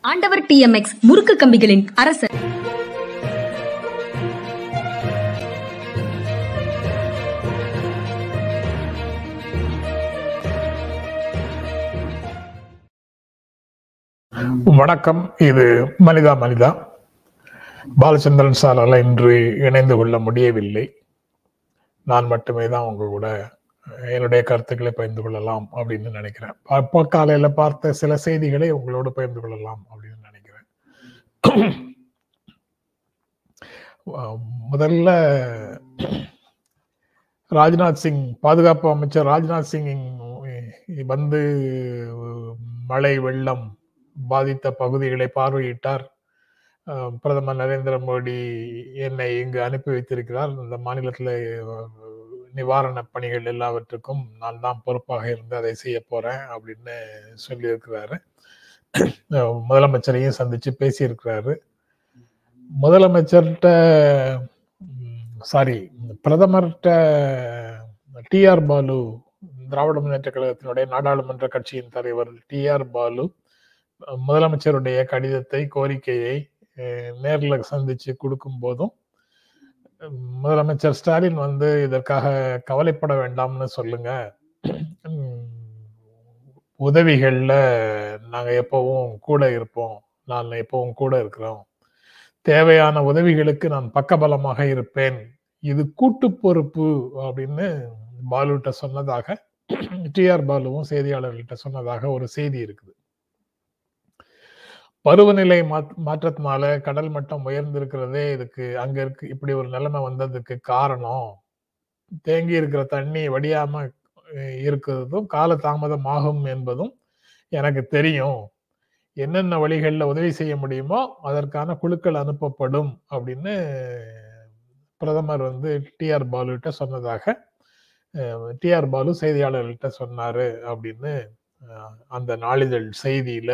ஆண்டவர் டிஎம்எக்ஸ் முறுக்கு கம்பிகளின் அரசர். வணக்கம். இது மனிதா மனிதா. பாலச்சந்திரன் சாரால இன்று இணைந்து கொள்ள முடியவில்லை. நான் மட்டுமே தான் உங்க கூட என்னுடைய கருத்துக்களை பகிர்ந்து கொள்ளலாம் அப்படின்னு நினைக்கிறேன். அப்போ காலையில பார்த்த சில செய்திகளை உங்களோடு பகிர்ந்து கொள்ளலாம் அப்படின்னு நினைக்கிறேன். முதல்ல ராஜ்நாத் சிங் பாதுகாப்பு அமைச்சர் ராஜ்நாத் சிங் வந்து மழை வெள்ளம் பாதித்த பகுதிகளை பார்வையிட்டார். பிரதமர் நரேந்திர மோடி என்னை இங்கு அனுப்பி வைத்திருக்கிறார். இந்த மாநிலத்தில் நிவாரண பணிகள் எல்லாவற்றுக்கும் நான் தான் பொறுப்பாக இருந்து அதை செய்ய போறேன் அப்படின்னு சொல்லியிருக்கிறாரு. முதலமைச்சரையும் சந்திச்சு பேசியிருக்கிறாரு. முதலமைச்சர்கிட்ட சாரி பிரதமர்கிட்ட டிஆர் பாலு திராவிட முன்னேற்ற கழகத்தினுடைய நாடாளுமன்ற கட்சியின் தலைவர் டிஆர் பாலு முதலமைச்சருடைய கடிதத்தை கோரிக்கையை நேரில் சந்திச்சு கொடுக்கும் போதும் முதலமைச்சர் ஸ்டாலின் வந்து இதற்காக கவலைப்பட வேண்டாம்னு சொல்லுங்க. உதவிகளில் நாங்கள் எப்பவும் கூட இருப்போம். நான் எப்பவும் கூட இருக்கிறோம். தேவையான உதவிகளுக்கு நான் பக்கபலமாக இருப்பேன். இது கூட்டு பொறுப்பு அப்படின்னு பாலுட்ட சொன்னதாக டிஆர் பாலுவும் செய்தியாளர்கள்ட்ட சொன்னதாக ஒரு செய்தி இருக்குது. பருவநிலை மாத்- மாற்றத்தினால கடல் மட்டம் உயர்ந்திருக்கிறதே இதுக்கு அங்க இருக்கு இப்படி ஒரு நிலைமை வந்ததுக்கு காரணம் தேங்கி இருக்கிற தண்ணி வடியாம இருக்கிறதும் கால தாமதம் ஆகும் என்பதும் எனக்கு தெரியும். என்னென்ன வழிகளில் உதவி செய்ய முடியுமோ அதற்கான குழுக்கள் அனுப்பப்படும் அப்படின்னு பிரதமர் வந்து டிஆர் பாலுகிட்ட சொன்னதாக டிஆர் பாலு செய்தியாளர்கள்ட்ட சொன்னாரு அப்படின்னு அந்த நாளிதழ் செய்தியில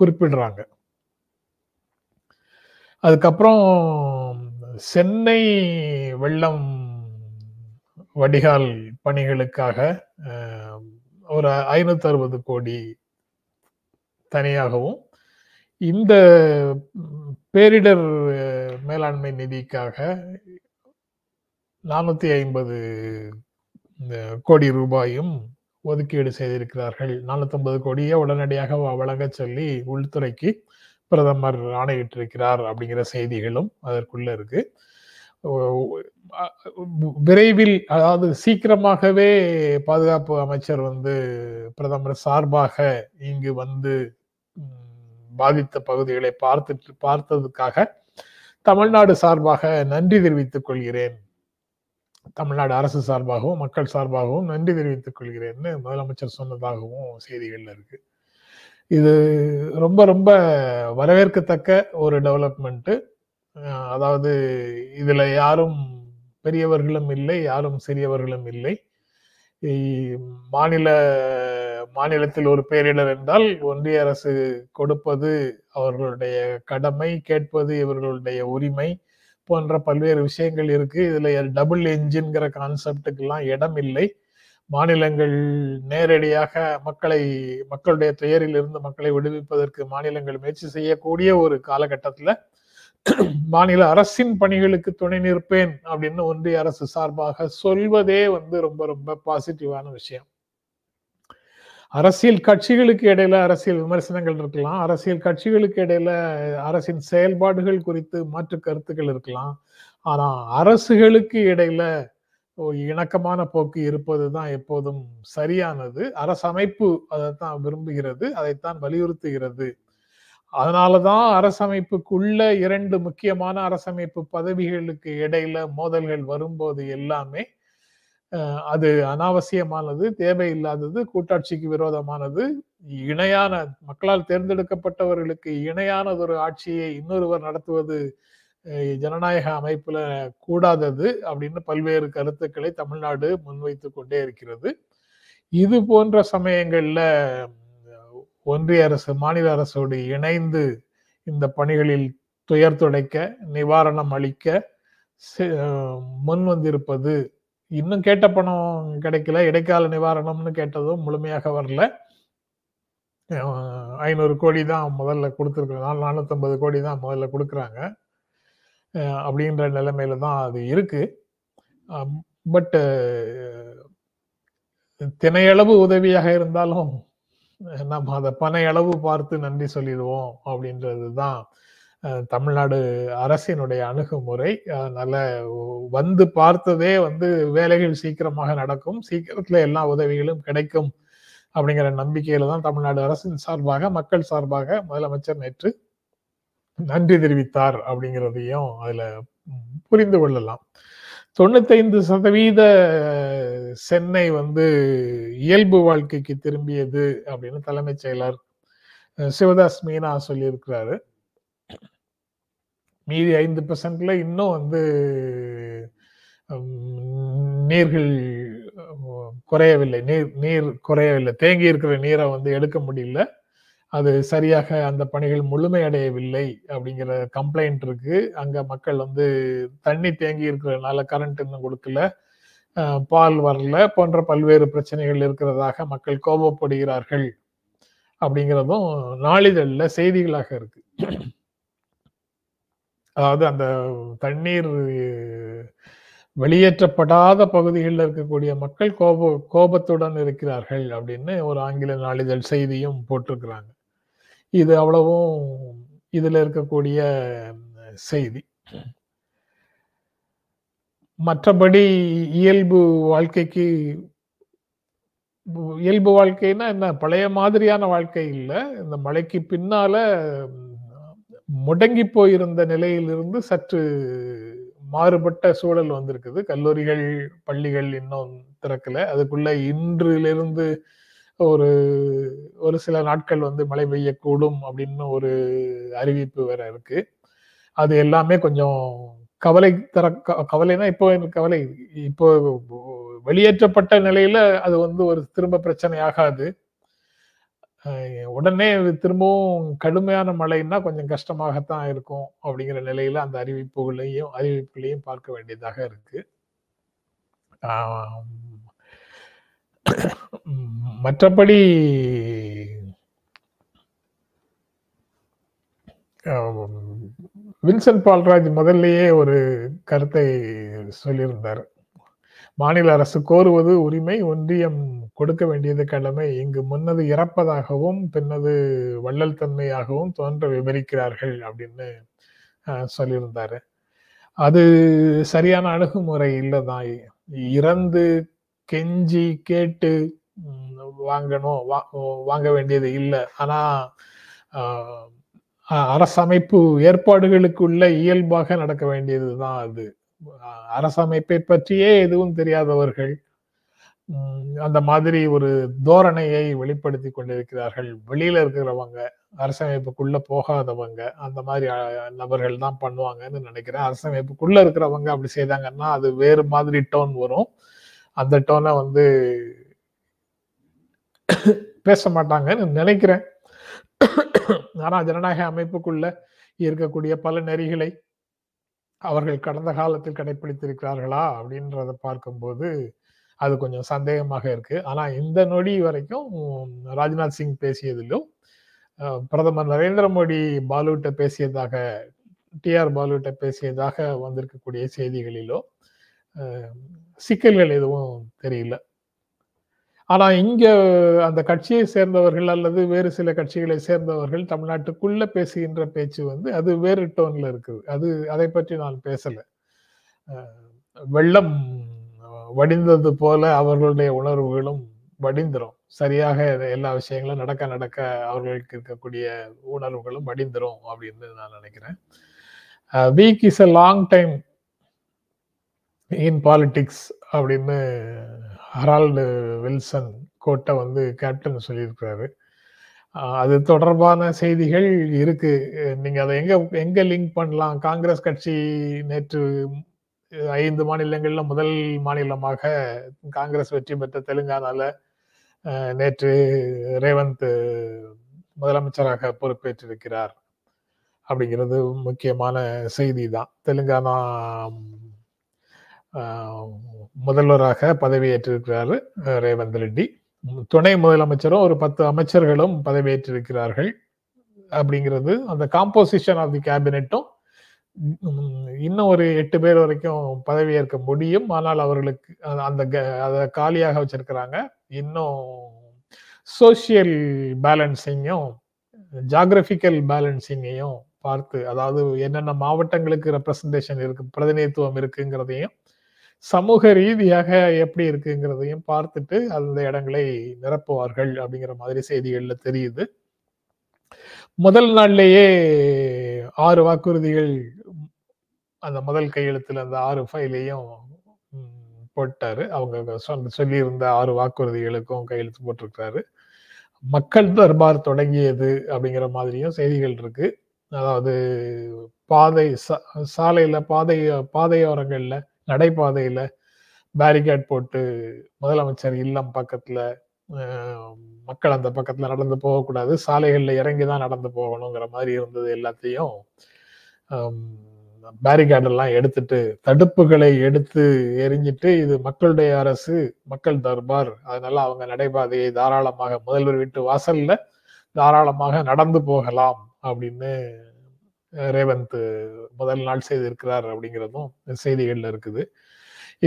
குறிப்பிடுறாங்க. அதுக்கப்புறம் சென்னை வெள்ளம் வடிகால் பணிகளுக்காக ஒரு ஐநூத்தி அறுபது கோடி தனியாகவும் இந்த பேரிடர் மேலாண்மை நிதிக்காக நானூத்தி ஐம்பது கோடி ரூபாயும் ஒதுக்கீடு செய்திருக்கிறார்கள். நானூத்தி கோடியை உடனடியாக வ- வழங்கச் சொல்லி உள்துறைக்கு பிரதமர் ஆணையிட்டிருக்கிறார் அப்படிங்கிற செய்திகளும் அதற்குள்ள இருக்கு. விரைவில் அதாவது சீக்கிரமாகவே பாதுகாப்பு அமைச்சர் வந்து பிரதமர் சார்பாக இங்கு வந்து பாதித்த பகுதிகளை பார்த்துட்டு பார்த்ததுக்காக தமிழ்நாடு சார்பாக நன்றி தெரிவித்துக் கொள்கிறேன். தமிழ்நாடு அரசு சார்பாகவும் மக்கள் சார்பாகவும் நன்றி தெரிவித்துக் கொள்கிறேன்னு முதலமைச்சர் சொன்னதாகவும் செய்திகள் இருக்கு. இது ரொம்ப ரொம்ப வரவேற்கத்தக்க ஒரு டெவலப்மெண்ட்டு. அதாவது இதுல யாரும் பெரியவர்களும் இல்லை யாரும் சிறியவர்களும் இல்லை. மாநில மாநிலத்தில் ஒரு பேரிடர் என்றால் ஒன்றிய அரசு கொடுப்பது அவர்களுடைய கடமை கேட்பது இவர்களுடைய உரிமை. போன்ற பல்வேறு விஷயங்கள் இருக்கு. இதுல டபுள் என்ஜின்கிற கான்செப்டுக்கெல்லாம் இடம் இல்லை மாநிலங்கள் நேரடியாக மக்களை மக்களுடைய துயரில் இருந்து மக்களை விடுவிப்பதற்கு மாநிலங்கள் முயற்சி செய்யக்கூடிய ஒரு காலகட்டத்துல மாநில அரசின் பணிகளுக்கு துணை நிற்பேன் அப்படின்னு ஒன்றிய அரசு சார்பாக சொல்வதே வந்து ரொம்ப ரொம்ப பாசிட்டிவான விஷயம். அரசியல் கட்சிகளுக்கு இடையில அரசியல் விமர்சனங்கள் இருக்கலாம். அரசியல் கட்சிகளுக்கு இடையில அரசின் செயல்பாடுகள் குறித்து மாற்று கருத்துக்கள் இருக்கலாம். ஆனா அரசுகளுக்கு இடையில இணக்கமான போக்கு இருப்பது தான் எப்போதும் சரியானது. அரசமைப்பு அதைத்தான் விரும்புகிறது அதைத்தான் வலியுறுத்துகிறது. அதனாலதான் அரசமைப்புக்குள்ள இரண்டு முக்கியமான அரசமைப்பு பதவிகளுக்கு இடையில மோதல்கள் வரும்போது எல்லாமே அது அனாவசியமானது தேவையில்லாதது கூட்டாட்சிக்கு விரோதமானது இணையான மக்களால் தேர்ந்தெடுக்கப்பட்டவர்களுக்கு இணையானதொரு ஆட்சியை இன்னொருவர் நடத்துவது ஜனநாயக அமைப்புல கூடாதது அப்படின்னு பல்வேறு கருத்துக்களை தமிழ்நாடு முன்வைத்து கொண்டே இருக்கிறது. இது போன்ற சமயங்கள்ல ஒன்றிய அரசு மாநில அரசோடு இணைந்து இந்த பணிகளில் துயர் துடைக்க நிவாரணம் அளிக்க முன் வந்திருப்பது இன்னும் கேட்ட பணம் கிடைக்கல. இடைக்கால நிவாரணம்னு கேட்டதும் முழுமையாக வரல. ஐநூறு கோடி தான் முதல்ல கொடுத்துருக்குறாங்க நாலு நானூற்றம்பது கோடி தான் முதல்ல கொடுக்குறாங்க. அப்படின்ற நிலைமையில தான் அது இருக்கு. பட்டு தினையளவு உதவியாக இருந்தாலும் நம்ம அதை பனையளவு பார்த்து நன்றி சொல்லிடுவோம் அப்படின்றது தான் தமிழ்நாடு அரசினுடைய அணுகுமுறை அதனால வந்து பார்த்ததே வந்து வேலைகள் சீக்கிரமாக நடக்கும். சீக்கிரத்துல எல்லா உதவிகளும் கிடைக்கும் அப்படிங்கிற நம்பிக்கையில தான் தமிழ்நாடு அரசின் சார்பாக மக்கள் சார்பாக முதலமைச்சர் நேற்று நன்றி தெரிவித்தார் அப்படிங்கிறதையும் அதுல புரிந்து கொள்ளலாம். தொண்ணூத்தைந்து சதவீத சென்னை வந்து இயல்பு வாழ்க்கைக்கு திரும்பியது அப்படின்னு தலைமைச் செயலர் சிவதாஸ் மீனா சொல்லியிருக்கிறாரு. மீதி ஐந்து பெர்சன்ட்ல இன்னும் வந்து நீர்கள் குறையவில்லை. நீர் நீர் குறையவில்லை. தேங்கி இருக்கிற நீரை வந்து எடுக்க முடியல. அது சரியாக அந்த பணிகள் முழுமையடையவில்லை அப்படிங்கிற கம்ப்ளைண்ட் இருக்கு. அங்க மக்கள் வந்து தண்ணி தேங்கி இருக்கிறதுனால கரண்ட் இன்னும் கொடுக்கல. பால் வரல போன்ற பல்வேறு பிரச்சனைகள் இருக்கிறதாக மக்கள் கோபப்படுகிறார்கள் அப்படிங்கிறதும் நாளிதழில் செய்திகளாக இருக்கு. அதாவது அந்த தண்ணீர் வெளியேற்றப்படாத பகுதிகளில் இருக்கக்கூடிய மக்கள் கோப கோபத்துடன் இருக்கிறார்கள் அப்படின்னு ஒரு ஆங்கில நாளிதழ் செய்தியும் போட்டிருக்கிறாங்க. இது அவ்வளவும் இதில் இருக்கக்கூடிய செய்தி. மற்றபடி இயல்பு வாழ்க்கைக்கு இயல்பு வாழ்க்கைன்னா என்ன? பழைய மாதிரியான வாழ்க்கை இல்லை. இந்த மழைக்கு பின்னால முடங்கி போயிருந்த நிலையிலிருந்து சற்று மாறுபட்ட சூழல் வந்திருக்குது. கல்லூரிகள் பள்ளிகள் இன்னும் திறக்கல. அதுக்குள்ள இன்றிலிருந்து ஒரு ஒரு சில நாட்கள் வந்து மழை பெய்யக்கூடும் அப்படின்னு ஒரு அறிவிப்பு வேற இருக்கு. அது எல்லாமே கொஞ்சம் கவலை தர க- கவலைனா இப்போ எனக்கு கவலை. இப்போ வெளியேற்றப்பட்ட நிலையில அது வந்து ஒரு திரும்ப பிரச்சனை ஆகாது உடனே திரும்பவும் கடுமையான மழைன்னா கொஞ்சம் கஷ்டமாகத்தான் இருக்கும் அப்படிங்கிற நிலையில அந்த அறிவிப்புகளையும் அறிவிப்புகளையும் பார்க்க வேண்டியதாக இருக்கு. மற்றபடி வின்சென்ட் பால்ராஜ் முதல்லயே ஒரு கருத்தை சொல்லியிருந்தார். மாநில அரசு கோருவது உரிமை ஒன்றியம் கொடுக்க வேண்டியது கடமை. இங்கு முன்னது இறப்பதாகவும் பின்னது வள்ளல் தன்மையாகவும் தோன்ற விவரிக்கிறார்கள் அப்படின்னு சொல்லியிருந்தாரு. அது சரியான அணுகுமுறை இல்லைதான் இறந்து கெஞ்சி கேட்டு வாங்கணும் வா- வாங்க வேண்டியது இல்லை. ஆனா அரசமைப்பு ஏற்பாடுகளுக்குள்ள இயல்பாக நடக்க வேண்டியதுதான் அது. அரசமைப்பை பற்றியே எதுவும் தெரியாதவர்கள் அந்த மாதிரி ஒரு தோரணையை வெளிப்படுத்தி கொண்டிருக்கிறார்கள். வெளியில இருக்கிறவங்க அரசமைப்புக்குள்ள போகாதவங்க அந்த மாதிரி நபர்கள் தான் பண்ணுவாங்கன்னு நினைக்கிறேன். அரசமைப்புக்குள்ள இருக்கிறவங்க அப்படி செய்தாங்கன்னா அது வேறு மாதிரி டோன் வரும். அந்த டோனை வந்து பேச மாட்டாங்கன்னு நினைக்கிறேன். ஆனா ஜனநாயக அமைப்புக்குள்ள இருக்கக்கூடிய பல நெறிகளை அவர்கள் கடந்த காலத்தில் கடைபிடித்திருக்கிறார்களா அப்படின்றத பார்க்கும்போது அது கொஞ்சம் சந்தேகமாக இருக்கு. ஆனா இந்த நொடி வரைக்கும் ராஜ்நாத் சிங் பேசியதிலும் பிரதமர் நரேந்திர மோடி பாலுட்ட பேசியதாக டிஆர் பாலுட்ட பேசியதாக வந்திருக்கக்கூடிய செய்திகளிலோ சிக்கல்கள் எதுவும் தெரியல. ஆனா இங்க அந்த கட்சியை சேர்ந்தவர்கள் அல்லது வேறு சில கட்சிகளை சேர்ந்தவர்கள் தமிழ்நாட்டுக்குள்ள பேசுகின்ற பேச்சு வந்து அது வேறு டோன்ல இருக்குது. அது அதை பற்றி நான் பேசல. வெள்ளம் வடிந்தது போல அவர்களுடைய உணர்வுகளும் வடிந்துரும். சரியாக எல்லா விஷயங்களும் நடக்க நடக்க அவர்களுக்கு இருக்கக்கூடிய உணர்வுகளும் வடிந்துரும் அப்படின்னு நான் நினைக்கிறேன். Week is a long time in politics அப்படின்னு ஹரால்டு வில்சன் கோட்டை வந்து கேப்டன் சொல்லியிருக்கிறாரு. அது தொடர்பான செய்திகள் இருக்கு. நீங்க அதை எங்க எங்க லிங்க் பண்ணலாம்? காங்கிரஸ் கட்சி நேற்று ஐந்து மாநிலங்கள்ல முதல் மாநிலமாக காங்கிரஸ் வெற்றி பெற்ற தெலுங்கானால நேற்று ரேவந்த் முதலமைச்சராக பொறுப்பேற்றிருக்கிறார். அப்படிங்கிறது முக்கியமான செய்தி தான். தெலுங்கானா முதல்வராக பதவியேற்றிருக்கிறாரு ரேவந்த் ரெட்டி. துணை முதலமைச்சரும் ஒரு பத்து அமைச்சர்களும் பதவியேற்றிருக்கிறார்கள் அப்படிங்கிறது அந்த காம்போசிஷன் ஆஃப் தி கேபினெட்டும் இன்னும் ஒரு எட்டு பேர் வரைக்கும் பதவியேற்க முடியும். ஆனால் அவர்களுக்கு அந்த- க- அதை காலியாக வச்சிருக்கிறாங்க. இன்னும் சோசியல் பேலன்சிங்கும் ஜாகிரபிக்கல் பேலன்சிங்கையும் பார்த்து அதாவது என்னென்ன மாவட்டங்களுக்கு ரெப்ரசன்டேஷன் இருக்கு பிரதிநிதித்துவம் இருக்குங்கிறதையும் சமூக ரீதியாக எப்படி இருக்குங்கிறதையும் பார்த்துட்டு அந்த இடங்களை நிரப்புவார்கள் அப்படிங்கிற மாதிரி செய்திகள்ல தெரியுது. முதல் நாள்லேயே ஆறு வாக்குறுதிகள் அந்த முதல் கையெழுத்துல அந்த ஆறு ஃபைலையும் போட்டாரு. அவங்க சொன்ன சொல்லியிருந்த ஆறு வாக்குறுதிகளுக்கும் கையெழுத்து போட்டிருக்கிறாரு. மக்கள் தர்பார் தொடங்கியது அப்படிங்கிற மாதிரியும் செய்திகள் இருக்கு. அதாவது பாதை சா- சாலையில பாதை பாதையோரங்கள்ல நடைபாதையில பேரிகேட் போட்டு முதலமைச்சர் இல்லம் பக்கத்துல மக்கள் அந்த பக்கத்துல நடந்து போகக்கூடாது. சாலைகள்ல இறங்கி தான் நடந்து போகணுங்கிற மாதிரி இருந்தது எல்லாத்தையும் பேரிகேட் எல்லாம் எடுத்துட்டு தடுப்புகளை எடுத்து எரிஞ்சிட்டு இது மக்களுடைய அரசு மக்கள் தர்பார் அதனால அவங்க நடைபாதையை தாராளமாக முதல்வர் வீட்டு வாசல்ல தாராளமாக நடந்து போகலாம் அப்படின்னு ரேவந்த் முதல் நாள் செய்திருக்கிறார் அப்படிங்கிறதும் செய்திகள்ல இருக்குது.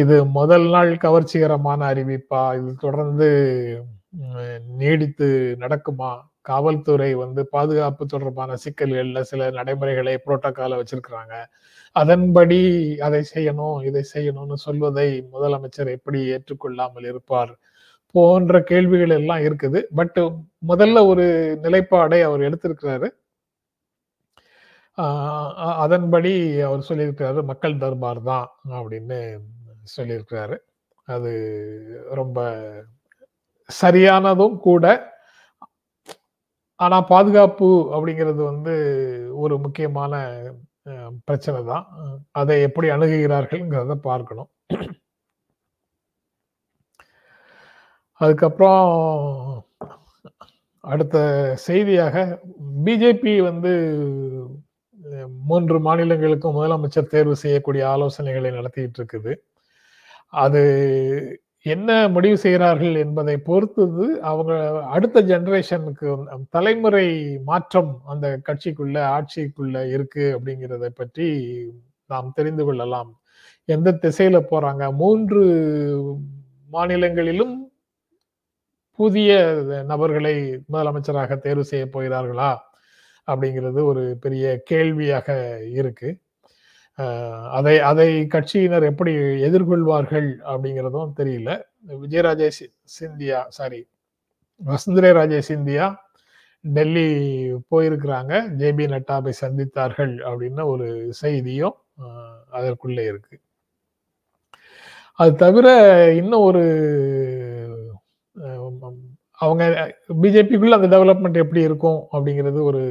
இது முதல் நாள் கவர்ச்சிகரமான அறிவிப்பா? இது தொடர்ந்து நீடித்து நடக்குமா? காவல்துறை வந்து பாதுகாப்பு தொடர்பான சிக்கல்கள்ல சில நடைமுறைகளை புரோட்டோக்கால வச்சிருக்கிறாங்க. அதன்படி அதை செய்யணும் இதை செய்யணும்னு சொல்வதை முதலமைச்சர் எப்படி ஏற்றுக்கொள்ளாமல் இருப்பார் போன்ற கேள்விகள் எல்லாம் இருக்குது. பட் முதல்ல ஒரு நிலைப்பாடை அவர் எடுத்திருக்கிறாரு. அதன்படி அவர் சொல்லியிருக்கிறாரு மக்கள் தர்பார் தான் அப்படின்னு சொல்லியிருக்கிறாரு. அது ரொம்ப சரியானதும் கூட ஆனால் பாதுகாப்பு அப்படிங்கிறது வந்து ஒரு முக்கியமான பிரச்சனை தான். அதை எப்படி அணுகுகிறார்கள்ங்கிறத பார்க்கணும். அதுக்கப்புறம் அடுத்த செய்தியாக பிஜேபி வந்து மூன்று மாநிலங்களுக்கும் முதலமைச்சர் தேர்வு செய்யக்கூடிய ஆலோசனைகளை நடத்திட்டு இருக்குது அது என்ன முடிவு செய்கிறார்கள் என்பதை பொறுத்தது அவங்க அடுத்த ஜெனரேஷனுக்கு தலைமுறை மாற்றம் அந்த கட்சிக்குள்ள ஆட்சிக்குள்ள இருக்கு அப்படிங்கிறத பற்றி நாம் தெரிந்து கொள்ளலாம். எந்த திசையில போறாங்க? மூன்று மாநிலங்களிலும் புதிய நபர்களை முதலமைச்சராக தேர்வு செய்ய போகிறார்களா? அப்படிங்கிறது ஒரு பெரிய கேள்வியாக இருக்கு. அதை அதை கட்சியினர் எப்படி எதிர்கொள்வார்கள் அப்படிங்கிறதும் தெரியல. விஜயராஜே சி- சிந்தியா சாரி வசுந்தரே ராஜே சிந்தியா டெல்லி போயிருக்கிறாங்க. ஜேபி நட்டாவை சந்தித்தார்கள் அப்படின்னு ஒரு செய்தியும் அதற்குள்ளே இருக்கு. அது தவிர இன்னும் ஒரு அவங்க பிஜேபிக்குள்ள அந்த டெவலப்மெண்ட் எப்படி இருக்கும் அப்படிங்கிறது ஒரு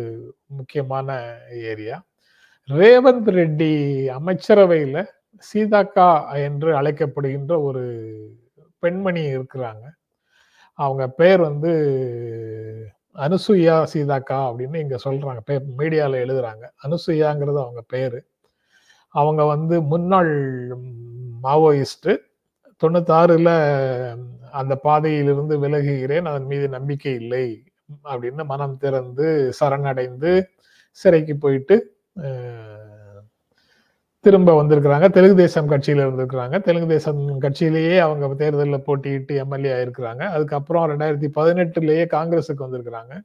முக்கியமான ஏரியா ரேவந்த் ரெட்டி அமைச்சரவையில் சீதாக்கா என்று அழைக்கப்படுகின்ற ஒரு பெண்மணி இருக்கிறாங்க. அவங்க பேர் வந்து அனுசுயா சீதாக்கா அப்படின்னு இங்கே சொல்கிறாங்க பே மீடியாவில் எழுதுறாங்க. அனுசுயாங்கிறது அவங்க பேர். அவங்க வந்து முன்னாள் மாவோயிஸ்ட்டு. தொண்ணூத்தாறில் அந்த பாதையிலிருந்து விலகுகிறேன் அதன் மீது நம்பிக்கை இல்லை அப்படின்னு மனம் திறந்து சரணடைந்து சிறைக்கு போயிட்டு திரும்ப வந்திருக்கிறாங்க. தெலுங்கு தேசம் கட்சியில இருந்திருக்கிறாங்க. தெலுங்கு தேசம் கட்சியிலேயே அவங்க தேர்தலில் போட்டியிட்டு எம்எல்ஏ ஆயிருக்கிறாங்க. அதுக்கப்புறம் ரெண்டாயிரத்தி பதினெட்டுலேயே காங்கிரஸுக்கு வந்திருக்கிறாங்க.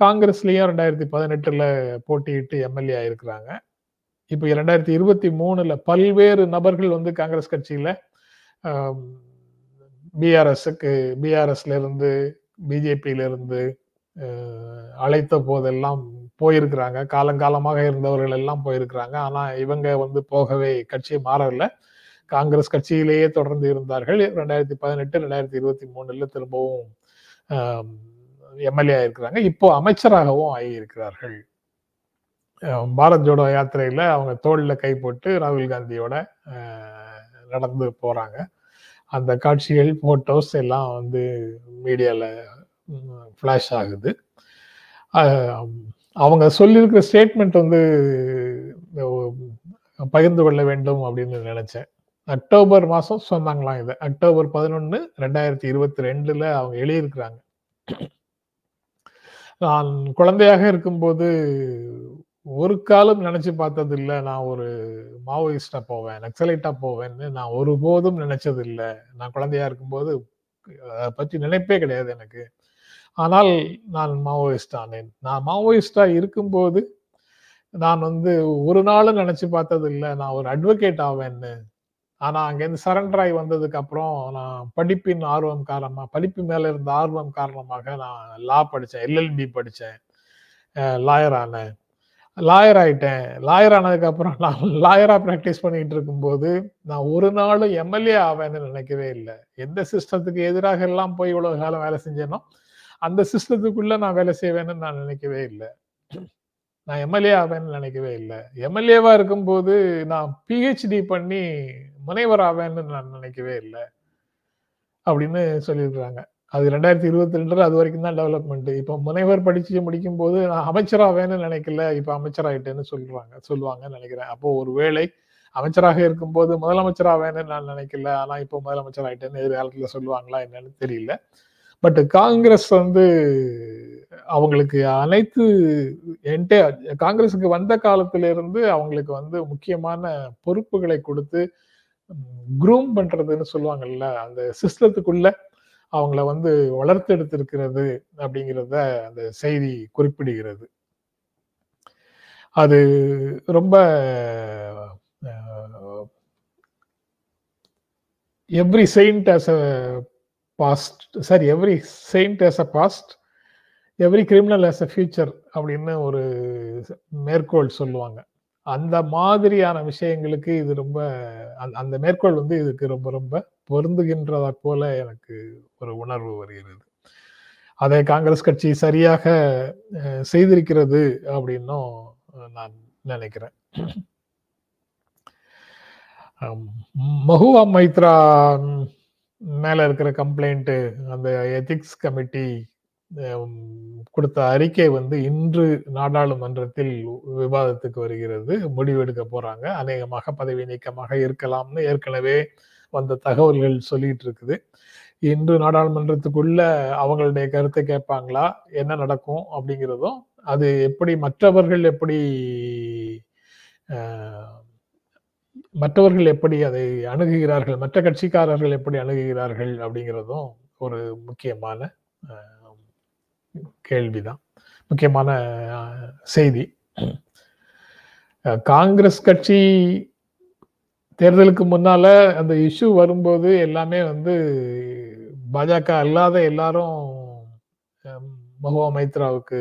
காங்கிரஸ்லயும் ரெண்டாயிரத்தி பதினெட்டுல போட்டியிட்டு எம்எல்ஏ ஆயிருக்கிறாங்க. இப்போ இரண்டாயிரத்தி இருபத்தி மூணுல பல்வேறு நபர்கள் வந்து காங்கிரஸ் கட்சியில பிஆர்எஸ்க்கு பிஆர்எஸ்லேருந்து பிஜேபியிலிருந்து அழைத்த போதெல்லாம் போயிருக்கிறாங்க. காலங்காலமாக இருந்தவர்கள் எல்லாம் போயிருக்கிறாங்க. ஆனால் இவங்க வந்து போகவே கட்சி மாறவில்லை. காங்கிரஸ் கட்சியிலேயே தொடர்ந்து இருந்தார்கள். ரெண்டாயிரத்தி பதினெட்டு ரெண்டாயிரத்தி இருபத்தி மூணுல திரும்பவும் எம்எல்ஏ ஆயிருக்கிறாங்க. இப்போ அமைச்சராகவும் ஆகியிருக்கிறார்கள். பாரத் ஜோடோ யாத்திரையில அவங்க தோளில் கை போட்டு ராகுல் காந்தியோட நடந்து போறாங்க. அந்த காட்சிகள் ஃபோட்டோஸ் எல்லாம் வந்து மீடியாவில் ஃப்ளாஷ் ஆகுது. அவங்க சொல்லியிருக்கிற ஸ்டேட்மெண்ட் வந்து பகிர்ந்து கொள்ள வேண்டும் அப்படின்னு நினச்சேன். அக்டோபர் மாதம் சொன்னாங்களாம் இதை. அக்டோபர் பதினொன்று ரெண்டாயிரத்தி இருபத்தி ரெண்டில் அவங்க எழுதியிருக்கிறாங்க. நான் குழந்தையாக இருக்கும்போது ஒரு காலம் நினைச்சு பார்த்தது இல்லை நான் ஒரு மாவோயிஸ்டா போவேன் நக்சலைட்டா போவேன்னு நான் ஒருபோதும் நினைச்சது இல்லை நான் குழந்தையா இருக்கும்போது அதை பற்றி நினைப்பே கிடையாது எனக்கு. ஆனால் நான் மாவோயிஸ்ட் ஆனேன். நான் மாவோயிஸ்டா இருக்கும்போது நான் வந்து ஒரு நாளும் நினைச்சு பார்த்தது இல்லை நான் ஒரு அட்வொகேட் ஆவேன்னு. ஆனா அங்கேருந்து சரண்டர் ஆகி வந்ததுக்கு அப்புறம் நான் படிப்பின் ஆர்வம் காரணமா படிப்பு மேல இருந்த ஆர்வம் காரணமாக நான் லா படித்தேன் எல்எல்பி படித்தேன் லாயர் ஆனேன். லாயர் ஆயிட்டேன். லாயர் ஆனதுக்கப்புறம் நான் லாயராக ப்ராக்டிஸ் பண்ணிட்டு இருக்கும்போது நான் ஒரு நாளும் எம்எல்ஏ ஆவேன்னு நினைக்கவே இல்லை. எந்த சிஸ்டத்துக்கு எதிராக எல்லாம் போய் இவ்வளவு காலம் வேலை செஞ்சேனோ அந்த சிஸ்டத்துக்குள்ள நான் வேலை செய்வேன்னு நான் நினைக்கவே இல்லை. நான் எம்எல்ஏ ஆவேன்னு நினைக்கவே இல்லை. எம்எல்ஏவா இருக்கும்போது நான் பிஹெச்டி பண்ணி முனைவர் ஆவேன்னு நான் நினைக்கவே இல்லை. அப்படின்னு சொல்லியிருக்கிறாங்க அது ரெண்டாயிரத்தி இருபத்தி ரெண்டுல அது வரைக்கும் தான் டெவலப்மெண்ட் இப்போ முனைவர் படிச்சு முடிக்கும் போது நான் அமைச்சராவேன்னு நினைக்கல இப்போ அமைச்சராயிட்டேன்னு சொல்றாங்க சொல்லுவாங்கன்னு நினைக்கிறேன். அப்போ ஒரு வேளை அமைச்சராக இருக்கும்போது முதலமைச்சராவேன்னு நான் நினைக்கல ஆனா இப்போ முதலமைச்சர் ஆயிட்டேன்னு எதிர்காலத்துல சொல்லுவாங்களா என்னன்னு தெரியல. பட் காங்கிரஸ் வந்து அவங்களுக்கு அனைத்து என்டே காங்கிரஸுக்கு வந்த காலத்திலிருந்து அவங்களுக்கு வந்து முக்கியமான பொறுப்புகளை கொடுத்து குரூம் பண்றதுன்னு சொல்லுவாங்கல்ல அந்த சிஸ்டத்துக்குள்ள அவங்கள வந்து வளர்த்தெடுத்திருக்கிறது அப்படிங்கிறத அந்த செய்தி குறிப்பிடுகிறது. அது ரொம்ப every saint has a past sorry every saint has a past every criminal has a future அப்படின்னு ஒரு மேற்கோள் சொல்லுவாங்க. அந்த மாதிரியான விஷயங்களுக்கு இது ரொம்ப அந்த மேற்கோள் வந்து இதுக்கு ரொம்ப ரொம்ப பொருந்துகின்றதா போல எனக்கு ஒரு உணர்வு வருகிறது. அதை காங்கிரஸ் கட்சி சரியாக செய்திருக்கிறது அப்படின்னும் நான் நினைக்கிறேன். மகுவா மைத்ரா மேல இருக்கிற கம்ப்ளைண்ட் அந்த எதிக்ஸ் கமிட்டி கொடுத்த அறிக்கை வந்து இன்று நாடாளுமன்றத்தில் விவாதத்துக்கு வருகிறது. முடிவெடுக்க போறாங்க. அநேகமாக பதவி நீக்கமாக இருக்கலாம்னு ஏற்கனவே வந்த தகவல்கள் சொல்லிட்டு இருக்குது. இன்று நாடாளுமன்றத்துக்குள்ள அவங்களுடைய கருத்தை கேட்பாங்களா? என்ன நடக்கும் அப்படிங்கிறதும் அது எப்படி மற்றவர்கள் எப்படி மற்றவர்கள் எப்படி அதை அணுகுகிறார்கள்? மற்ற கட்சிக்காரர்கள் எப்படி அணுகுகிறார்கள் அப்படிங்கிறதும் ஒரு முக்கியமான கேள்விதான். முக்கியமான செய்தி. காங்கிரஸ் கட்சி தேர்தலுக்கு முன்னால அந்த இஷ்யூ வரும்போது எல்லாமே வந்து பாஜக அல்லாத எல்லாரும் மகுவா மைத்ராவுக்கு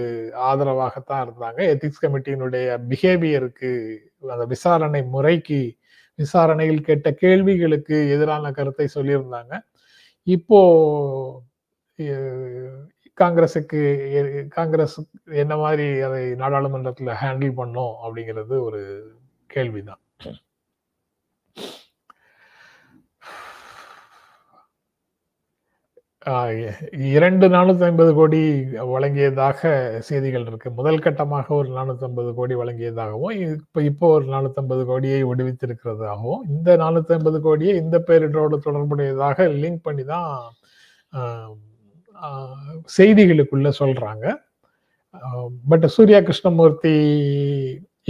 ஆதரவாகத்தான் இருந்தாங்க. எத்திக்ஸ் கமிட்டியினுடைய பிஹேவியருக்கு அந்த விசாரணை முறைக்கு விசாரணையில் கேட்ட கேள்விகளுக்கு எதிரான கருத்தை சொல்லியிருந்தாங்க. இப்போ காங்கிரஸுக்கு காங்கிரஸ் என்ன மாதிரி அதை நாடாளுமன்றத்தில் ஹேண்டில் பண்ணோம் அப்படிங்கிறது ஒரு கேள்விதான். இரண்டு நானூத்தி ஐம்பது கோடி வழங்கியதாக செய்திகள் இருக்கு. முதல் கட்டமாக ஒரு நானூத்தி ஐம்பது கோடி வழங்கியதாகவும் இப்போ இப்போ ஒரு நானூத்தி ஐம்பது கோடியை விடுவித்திருக்கிறதாகவும் இந்த நானூத்தி ஐம்பது கோடியை இந்த பேரிடரோடு தொடர்புடையதாக லிங்க் பண்ணி தான் செய்திகளுக்குள்ள சொல்றாங்க. பட் சூர்யா கிருஷ்ணமூர்த்தி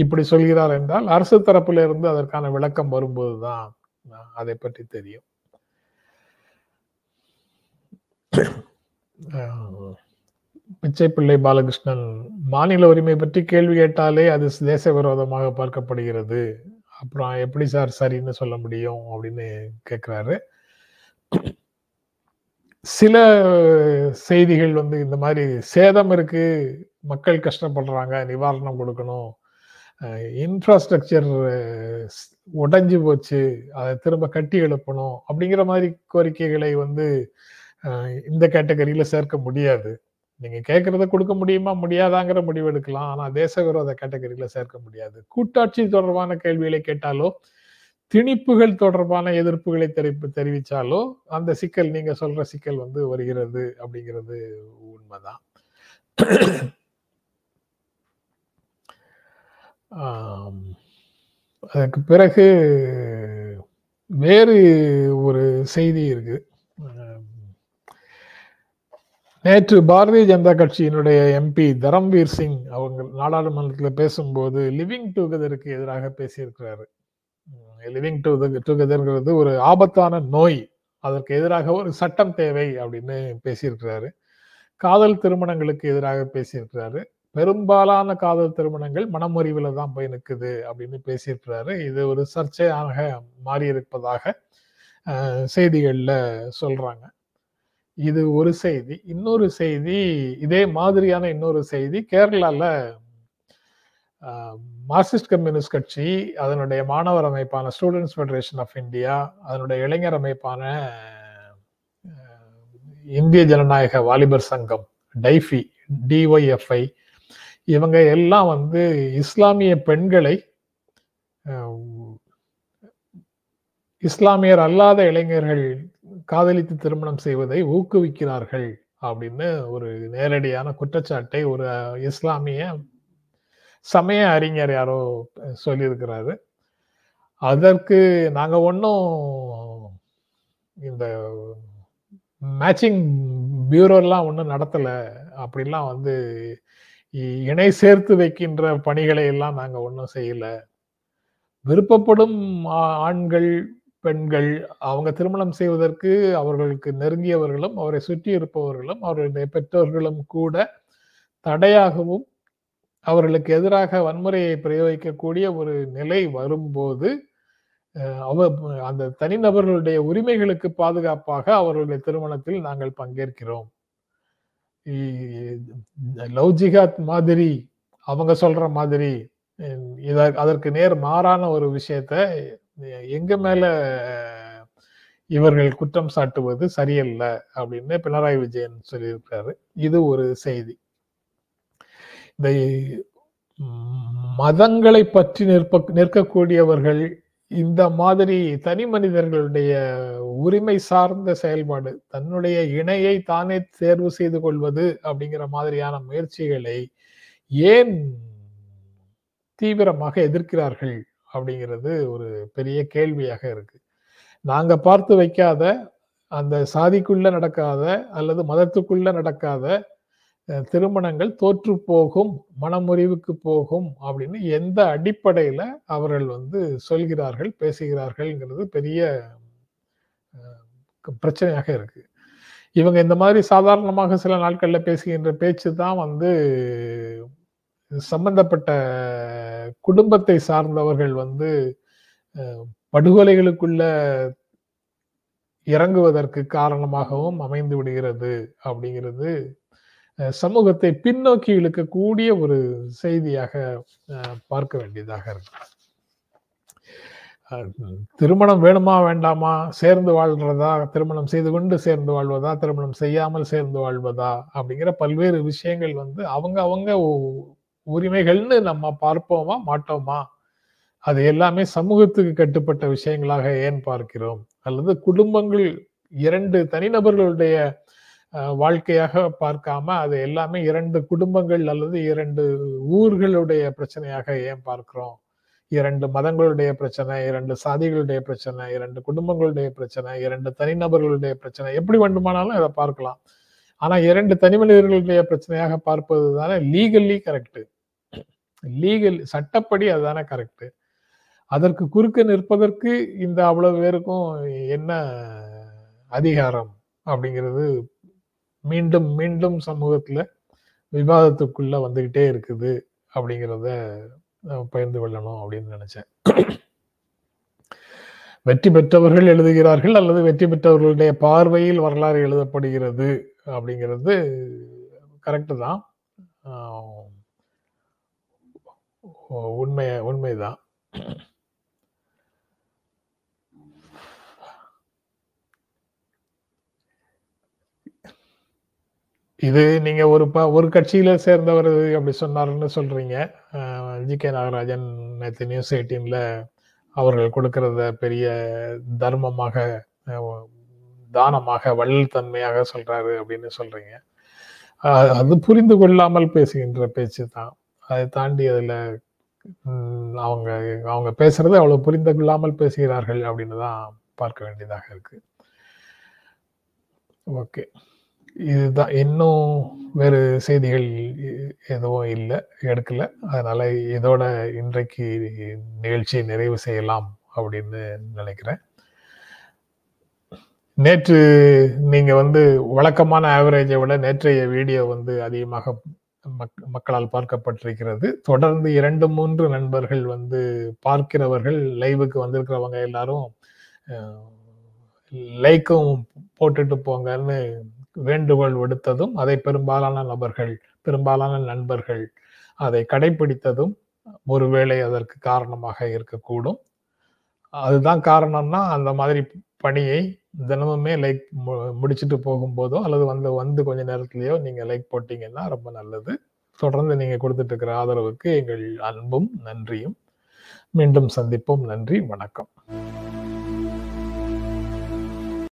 இப்படி சொல்கிறார் என்றால் அரசு தரப்புல இருந்து அதற்கான விளக்கம் வரும்போதுதான் அதை பற்றி தெரியும். பிச்சைப்பிள்ளை பாலகிருஷ்ணன் மாநில உரிமை பற்றி கேள்வி கேட்டாலே அது தேச விரோதமாக பார்க்கப்படுகிறது. அப்புறம் எப்படி சார் சரின்னு சொல்ல முடியும் அப்படின்னு கேட்குறாரு சில செய்திகள் வந்து இந்த மாதிரி சேதம் இருக்கு மக்கள் கஷ்டப்படுறாங்க நிவாரணம் கொடுக்கணும் இன்ஃப்ராஸ்ட்ரக்சர் உடஞ்சி போச்சு அதை திரும்ப கட்டி எழுப்பணும் அப்படிங்கிற மாதிரி கோரிக்கைகளை வந்து இந்த கேட்டகரியில் சேர்க்க முடியாது. நீங்கள் கேட்குறத கொடுக்க முடியுமா முடியாதாங்கிற முடிவு எடுக்கலாம் ஆனால் தேச விரோத கேட்டகரியில் சேர்க்க முடியாது. கூட்டாட்சி தொடர்பான கேள்விகளை கேட்டாலோ திணிப்புகள் தொடர்பான எதிர்ப்புகளை தெரிவி தெரிவித்தாலோ அந்த சிக்கல் நீங்க சொல்ற சிக்கல் வந்து வருகிறது அப்படிங்கிறது உண்மைதான். அதுக்கு பிறகு வேறு ஒரு செய்தி இருக்கு. நேற்று பாரதிய ஜனதா கட்சியினுடைய எம்பி தரம்வீர் சிங் அவங்க நாடாளுமன்றத்தில் பேசும்போது லிவிங் டுகெதருக்கு எதிராக பேசியிருக்கிறாரு. லிவிங் டு டுகெதர்ங்கிறது ஒரு ஆபத்தான நோய். அதற்கு எதிராக ஒரு சட்டம் தேவை அப்படின்னு பேசியிருக்கிறாரு. காதல் திருமணங்களுக்கு எதிராக பேசியிருக்கிறாரு. பெரும்பாலான காதல் திருமணங்கள் மனமுறிவில் தான் போய் நிற்குது அப்படின்னு பேசியிருக்கிறாரு. இது ஒரு சர்ச்சையாக மாறியிருப்பதாக செய்திகளில் சொல்கிறாங்க சொல்றாங்க. இது ஒரு செய்தி. இன்னொரு செய்தி இதே மாதிரியான இன்னொரு செய்தி கேரளாவில் மார்க்சிஸ்ட் கம்யூனிஸ்ட் கட்சி அதனுடைய மாணவர் அமைப்பான ஸ்டூடெண்ட்ஸ் ஃபெடரேஷன் ஆஃப் இந்தியா அதனுடைய இளைஞர் அமைப்பான இந்திய ஜனநாயக வாலிபர் சங்கம் டைஃபி டிஒய்எஃப்ஐ இவங்க எல்லாம் வந்து இஸ்லாமிய பெண்களை இஸ்லாமியர் அல்லாத இளைஞர்கள் காதலித்து திருமணம் செய்வதை ஊக்குவிக்கிறார்கள் அப்படின்னு ஒரு நேரடியான குற்றச்சாட்டை ஒரு இஸ்லாமிய சமய அறிஞர் யாரோ சொல்லியிருக்கிறாரு. அதற்கு நாங்கள் ஒன்றும் இந்த மேட்சிங் பியூரோலாம் ஒன்றும் நடத்தலை. அப்படிலாம் வந்து இணை சேர்த்து வைக்கின்ற பணிகளை எல்லாம் நாங்கள் ஒன்றும் செய்யலை. விருப்பப்படும் ஆண்கள் பெண்கள் அவங்க திருமணம் செய்வதற்கு அவர்களுக்கு நெருங்கியவர்களும் அவரை சுற்றி இருப்பவர்களும் அவருடைய பெற்றோர்களும் கூட தடையாகவும் அவர்களுக்கு எதிராக வன்முறையை பிரயோகிக்கக்கூடிய ஒரு நிலை வரும்போது அவ அந்த தனிநபர்களுடைய உரிமைகளுக்கு பாதுகாப்பாக அவர்களுடைய திருமணத்தில் நாங்கள் பங்கேற்கிறோம். லவ் ஜிகாத் மாதிரி அவங்க சொல்ற மாதிரி அதற்கு நேர் மாறான ஒரு விஷயத்த எங்க மேல இவர்கள் குற்றம் சாட்டுவது சரியல்ல அப்படின்னு பினராயி விஜயன் சொல்லியிருக்காரு. இது ஒரு செய்தி. இந்த மதங்களை பற்றி நிற்ப நிற்கக்கூடியவர்கள் இந்த மாதிரி தனி மனிதர்களுடைய உரிமை சார்ந்த செயல்பாடு தன்னுடைய இணையை தானே தேர்வு செய்து கொள்வது அப்படிங்கிற மாதிரியான முயற்சிகளை ஏன் தீவிரமாக எதிர்க்கிறார்கள் அப்படிங்கிறது ஒரு பெரிய கேள்வியாக இருக்கு. நாங்க பார்த்து வைக்காத அந்த சாதிக்குள்ள நடக்காத அல்லது மதத்துக்குள்ள நடக்காத திருமணங்கள் தோற்று போகும் மனமுறிவுக்கு போகும் அப்படின்னு எந்த அடிப்படையில் அவர்கள் வந்து சொல்கிறார்கள் பேசுகிறார்கள்ங்கிறது பெரிய பிரச்சனையாக இருக்கு. இவங்க இந்த மாதிரி சாதாரணமாக சில நாட்களில் பேசுகின்ற பேச்சு தான் வந்து சம்பந்தப்பட்ட குடும்பத்தை சார்ந்தவர்கள் வந்து படுகொலைகளுக்குள்ள இறங்குவதற்கு காரணமாகவும் அமைந்து விடுகிறது அப்படிங்கிறது சமூகத்தை பின்னோக்கி இழுக்கக்கூடிய ஒரு செய்தியாக பார்க்க வேண்டியதாக இருக்கு. திருமணம் வேணுமா வேண்டாமா சேர்ந்து வாழ்றதா திருமணம் செய்து கொண்டு சேர்ந்து வாழ்வதா திருமணம் செய்யாமல் சேர்ந்து வாழ்வதா அப்படிங்கிற பல்வேறு விஷயங்கள் வந்து அவங்க அவங்க உரிமைகள்னு நம்ம பார்ப்போமா மாட்டோமா? அது எல்லாமே சமூகத்துக்கு கட்டுப்பட்ட விஷயங்களாக ஏன் பார்க்கிறோம்? அல்லது குடும்பங்கள் இரண்டு தனிநபர்களுடைய வாழ்க்கையாக பார்க்காம அது எல்லாமே இரண்டு குடும்பங்கள் அல்லது இரண்டு ஊர்களுடைய பிரச்சனையாக ஏன் பார்க்கிறோம்? இரண்டு மதங்களுடைய பிரச்சனை இரண்டு சாதிகளுடைய பிரச்சனை இரண்டு குடும்பங்களுடைய பிரச்சனை இரண்டு தனிநபர்களுடைய பிரச்சனை எப்படி வேண்டுமானாலும் இதை பார்க்கலாம். ஆனா இரண்டு தனிமனிதர்களுடைய பிரச்சனையாக பார்ப்பது தானே லீகல்லி கரெக்ட் லீகல் சட்டப்படி அதுதானே கரெக்டு அதற்கு குறுக்க நிற்பதற்கு இந்த அவ்வளவு பேருக்கும் என்ன அதிகாரம் அப்படிங்கிறது மீண்டும் மீண்டும் சமூகத்துல விவாதத்துக்குள்ள வந்துகிட்டே இருக்குது அப்படிங்கிறத பகிர்ந்து கொள்ளணும் அப்படின்னு நினைச்சேன். வெற்றி பெற்றவர்கள் எழுதுகிறார்கள் அல்லது வெற்றி பெற்றவர்களுடைய பார்வையில் வரலாறு எழுதப்படுகிறது அப்படிங்கிறது கரெக்டு தான். உண்மை உண்மைதான். இது நீங்க ஒரு ப ஒரு கட்சியில சேர்ந்தவர் அப்படி சொன்னாருன்னு சொல்றீங்க. ஜி கே நாகராஜன் நேற்று நியூஸ் எயிட்டீன்ல அவர்கள் கொடுக்கறத பெரிய தர்மமாக தானமாக வள்ளல் தன்மையாக சொல்றாரு அப்படின்னு சொல்றீங்க. அது புரிந்து கொள்ளாமல் பேசுகின்ற பேச்சு தான். அதை தாண்டி அதில் அவங்க அவங்க பேசுறது அவ்வளவு புரிந்து கொள்ளாமல் பேசுகிறார்கள் அப்படின்னு தான் பார்க்க வேண்டியதாக இருக்கு. ஓகே. இதுதான். இன்னும் வேறு செய்திகள் எதுவும் இல்லை எடுக்கல. அதனால இதோட இன்றைக்கு நிகழ்ச்சியை நிறைவு செய்யலாம் அப்படின்னு நினைக்கிறேன். நேற்று நீங்க வந்து வழக்கமான ஆவரேஜை விட நேற்றைய வீடியோ வந்து அதிகமாக மக் மக்களால் பார்க்கப்பட்டிருக்கிறது. தொடர்ந்து இரண்டு மூன்று நண்பர்கள் வந்து பார்க்கிறவர்கள் லைவுக்கு வந்திருக்கிறவங்க எல்லாரும் லைக்கும் போட்டுட்டு போங்கன்னு வேண்டுகோள் விடுத்ததும் அதை பெரும்பாலான நபர்கள் பெரும்பாலான நண்பர்கள் அதை கடைபிடித்ததும் ஒருவேளை அதற்கு காரணமாக இருக்கக்கூடும். அதுதான் காரணம்னா அந்த மாதிரி பணியை தினமுமே லைக் முடிச்சுட்டு போகும்போதோ அல்லது வந்து வந்து கொஞ்ச நேரத்திலேயோ நீங்கள் லைக் போட்டீங்கன்னா ரொம்ப நல்லது. தொடர்ந்து நீங்கள் கொடுத்துட்டு இருக்கிற ஆதரவுக்கு எங்கள் அன்பும் நன்றியும். மீண்டும் சந்திப்போம். நன்றி. வணக்கம்.